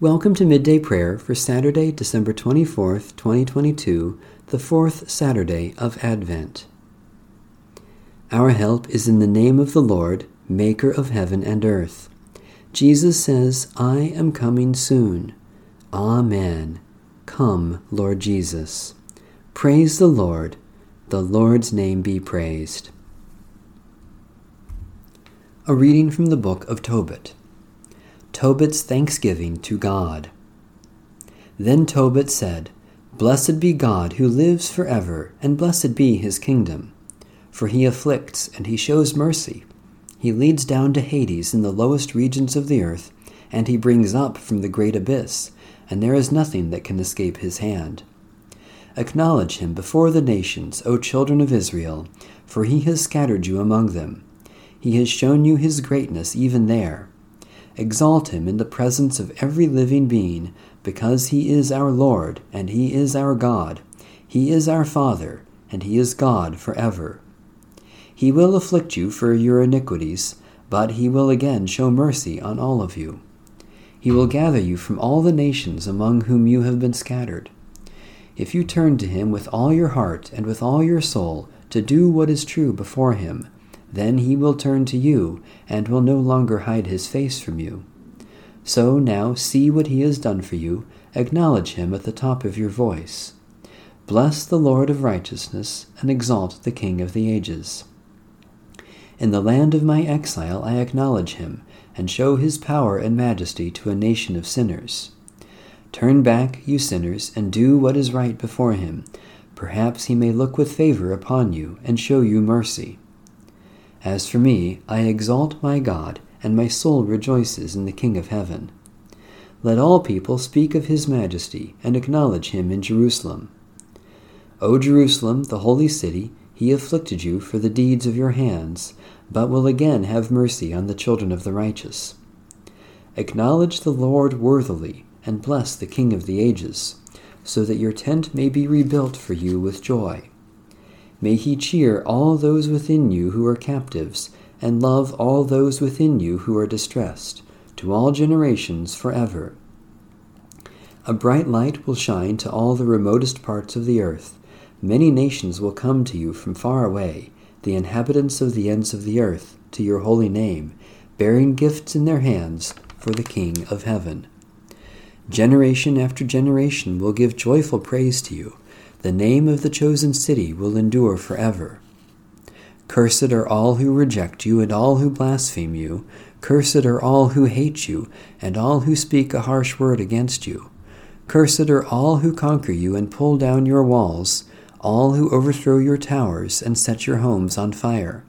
Welcome to Midday Prayer for Saturday, December 24th, 2022, the fourth Saturday of Advent. Our help is in the name of the Lord, Maker of heaven and earth. Jesus says, I am coming soon. Amen. Come, Lord Jesus. Praise the Lord. The Lord's name be praised. A reading from the book of Tobit. Tobit's thanksgiving to God. Then Tobit said, Blessed be God who lives forever, and blessed be his kingdom. For he afflicts, and he shows mercy. He leads down to Hades in the lowest regions of the earth, and he brings up from the great abyss, and there is nothing that can escape his hand. Acknowledge him before the nations, O children of Israel, for he has scattered you among them. He has shown you his greatness even there. Exalt him in the presence of every living being, because he is our Lord, and he is our God. He is our Father, and he is God forever. He will afflict you for your iniquities, but he will again show mercy on all of you. He will gather you from all the nations among whom you have been scattered. If you turn to him with all your heart and with all your soul to do what is true before him, then he will turn to you, and will no longer hide his face from you. So now see what he has done for you, acknowledge him at the top of your voice. Bless the Lord of righteousness, and exalt the King of the ages. In the land of my exile I acknowledge him, and show his power and majesty to a nation of sinners. Turn back, you sinners, and do what is right before him. Perhaps he may look with favor upon you, and show you mercy. As for me, I exalt my God, and my soul rejoices in the King of heaven. Let all people speak of his majesty, and acknowledge him in Jerusalem. O Jerusalem, the holy city, he afflicted you for the deeds of your hands, but will again have mercy on the children of the righteous. Acknowledge the Lord worthily, and bless the King of the ages, so that your tent may be rebuilt for you with joy. May he cheer all those within you who are captives, and love all those within you who are distressed, to all generations forever. A bright light will shine to all the remotest parts of the earth. Many nations will come to you from far away, the inhabitants of the ends of the earth, to your holy name, bearing gifts in their hands for the King of heaven. Generation after generation will give joyful praise to you the name of the chosen city will endure forever. Cursed are all who reject you and all who blaspheme you. Cursed are all who hate you and all who speak a harsh word against you. Cursed are all who conquer you and pull down your walls, all who overthrow your towers and set your homes on fire.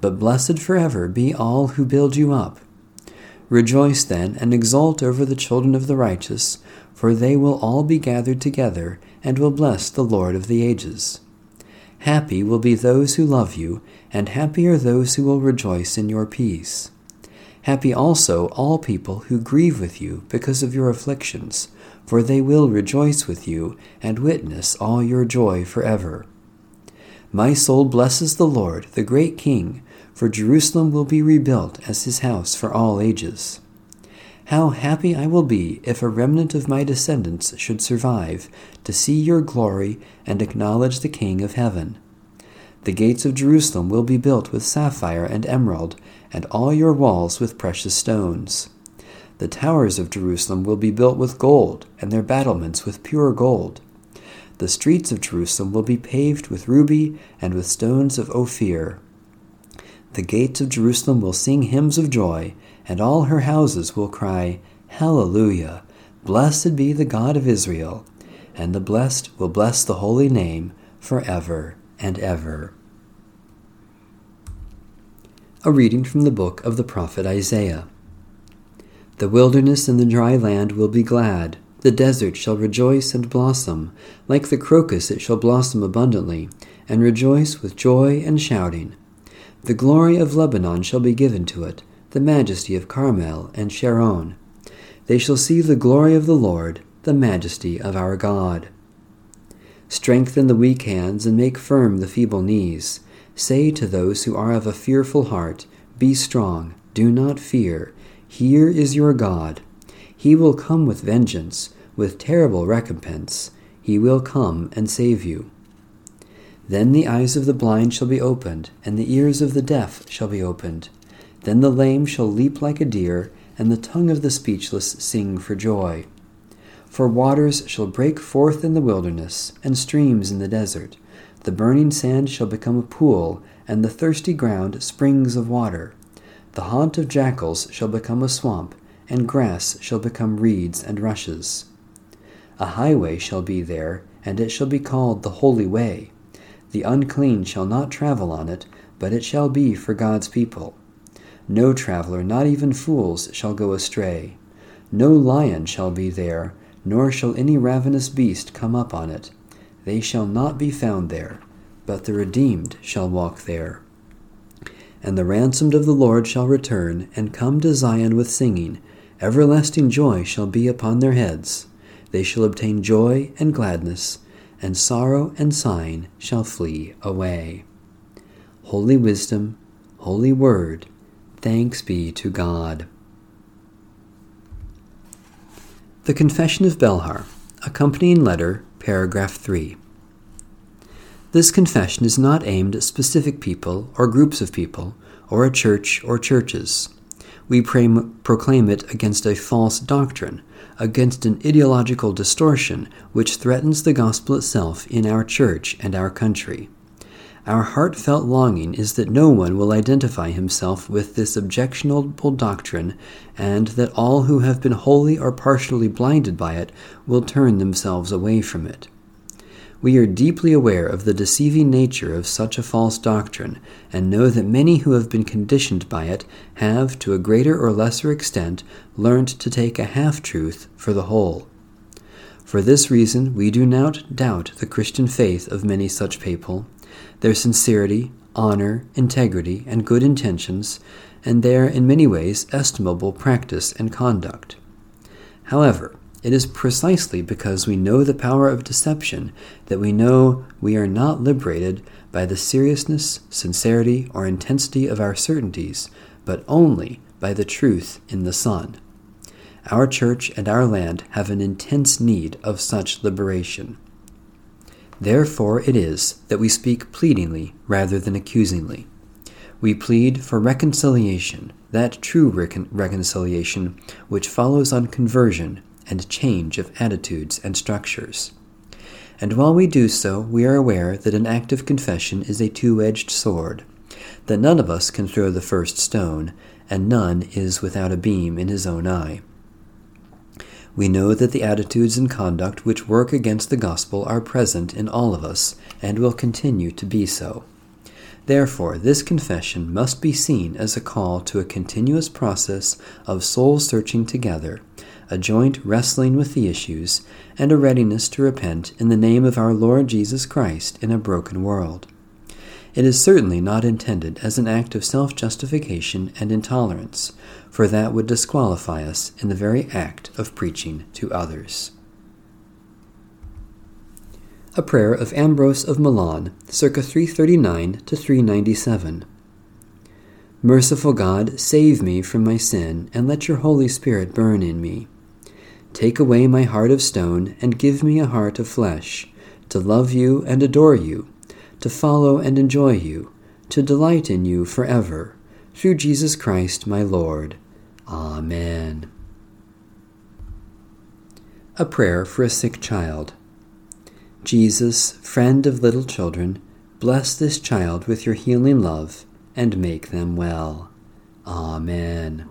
But blessed forever be all who build you up. Rejoice then and exult over the children of the righteous, for they will all be gathered together and will bless the Lord of the ages. Happy will be those who love you, and happy are those who will rejoice in your peace. Happy also all people who grieve with you because of your afflictions, for they will rejoice with you and witness all your joy forever. My soul blesses the Lord, the great King, for Jerusalem will be rebuilt as his house for all ages. How happy I will be if a remnant of my descendants should survive to see your glory and acknowledge the King of heaven. The gates of Jerusalem will be built with sapphire and emerald, and all your walls with precious stones. The towers of Jerusalem will be built with gold, and their battlements with pure gold. The streets of Jerusalem will be paved with ruby and with stones of Ophir. The gates of Jerusalem will sing hymns of joy and all her houses will cry, Hallelujah! Blessed be the God of Israel, and the blessed will bless the holy name forever and ever. A reading from the book of the prophet Isaiah. The wilderness and the dry land will be glad. The desert shall rejoice and blossom. Like the crocus, it shall blossom abundantly, and rejoice with joy and shouting. The glory of Lebanon shall be given to it the majesty of Carmel and Sharon. They shall see the glory of the Lord, the majesty of our God. Strengthen the weak hands and make firm the feeble knees. Say to those who are of a fearful heart, Be strong, do not fear. Here is your God. He will come with vengeance, with terrible recompense. He will come and save you. Then the eyes of the blind shall be opened, and the ears of the deaf shall be opened. Then the lame shall leap like a deer, and the tongue of the speechless sing for joy. For waters shall break forth in the wilderness, and streams in the desert. The burning sand shall become a pool, and the thirsty ground springs of water. The haunt of jackals shall become a swamp, and grass shall become reeds and rushes. A highway shall be there, and it shall be called the Holy Way. The unclean shall not travel on it, but it shall be for God's people. No traveler, not even fools, shall go astray. No lion shall be there, nor shall any ravenous beast come up on it. They shall not be found there, but the redeemed shall walk there. And the ransomed of the Lord shall return, and come to Zion with singing. Everlasting joy shall be upon their heads. They shall obtain joy and gladness and sorrow and sighing shall flee away. Holy wisdom, holy word, thanks be to God. The Confession of Belhar, accompanying letter, paragraph 3. This confession is not aimed at specific people or groups of people, or a church or churches. We proclaim it against a false doctrine against an ideological distortion which threatens the gospel itself in our church and our country. Our heartfelt longing is that no one will identify himself with this objectionable doctrine, and that all who have been wholly or partially blinded by it will turn themselves away from it. We are deeply aware of the deceiving nature of such a false doctrine, and know that many who have been conditioned by it have, to a greater or lesser extent, learnt to take a half truth for the whole. For this reason, we do not doubt the Christian faith of many such people, their sincerity, honor, integrity, and good intentions, and their, in many ways, estimable practice and conduct. However, it is precisely because we know the power of deception that we know we are not liberated by the seriousness, sincerity, or intensity of our certainties, but only by the truth in the Son. Our church and our land have an intense need of such liberation. Therefore it is that we speak pleadingly rather than accusingly. We plead for reconciliation, that true recon- reconciliation which follows on conversion and change of attitudes and structures. And while we do so, we are aware that an act of confession is a two edged sword, that none of us can throw the first stone, and none is without a beam in his own eye. We know that the attitudes and conduct which work against the gospel are present in all of us, and will continue to be so. Therefore, this confession must be seen as a call to a continuous process of soul searching together a joint wrestling with the issues, and a readiness to repent in the name of our Lord Jesus Christ in a broken world. It is certainly not intended as an act of self justification and intolerance, for that would disqualify us in the very act of preaching to others. A prayer of Ambrose of Milan, circa 339 to 397. Merciful God, save me from my sin, and let your Holy Spirit burn in me. Take away my heart of stone, and give me a heart of flesh, to love you and adore you, to follow and enjoy you, to delight in you forever, through Jesus Christ my Lord. Amen. A prayer for a sick child. Jesus, friend of little children, bless this child with your healing love and make them well. Amen.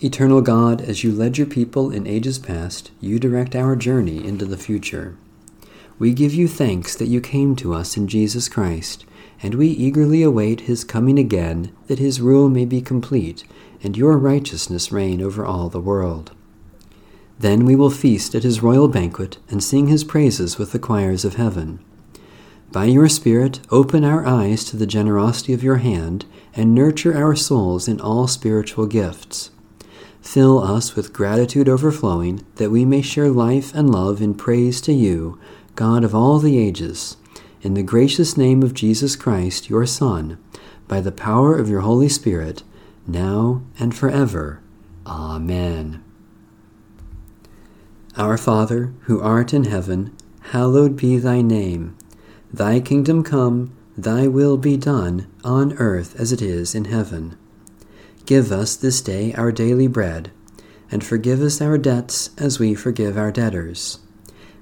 Eternal God, as you led your people in ages past, you direct our journey into the future. We give you thanks that you came to us in Jesus Christ, and we eagerly await his coming again, that his rule may be complete, and your righteousness reign over all the world. Then we will feast at his royal banquet and sing his praises with the choirs of heaven. By your Spirit, open our eyes to the generosity of your hand, and nurture our souls in all spiritual gifts. Fill us with gratitude overflowing, that we may share life and love in praise to you, God of all the ages. In the gracious name of Jesus Christ, your Son, by the power of your Holy Spirit, now and forever. Amen. Our Father, who art in heaven, hallowed be thy name. Thy kingdom come, thy will be done, on earth as it is in heaven. Give us this day our daily bread, and forgive us our debts as we forgive our debtors.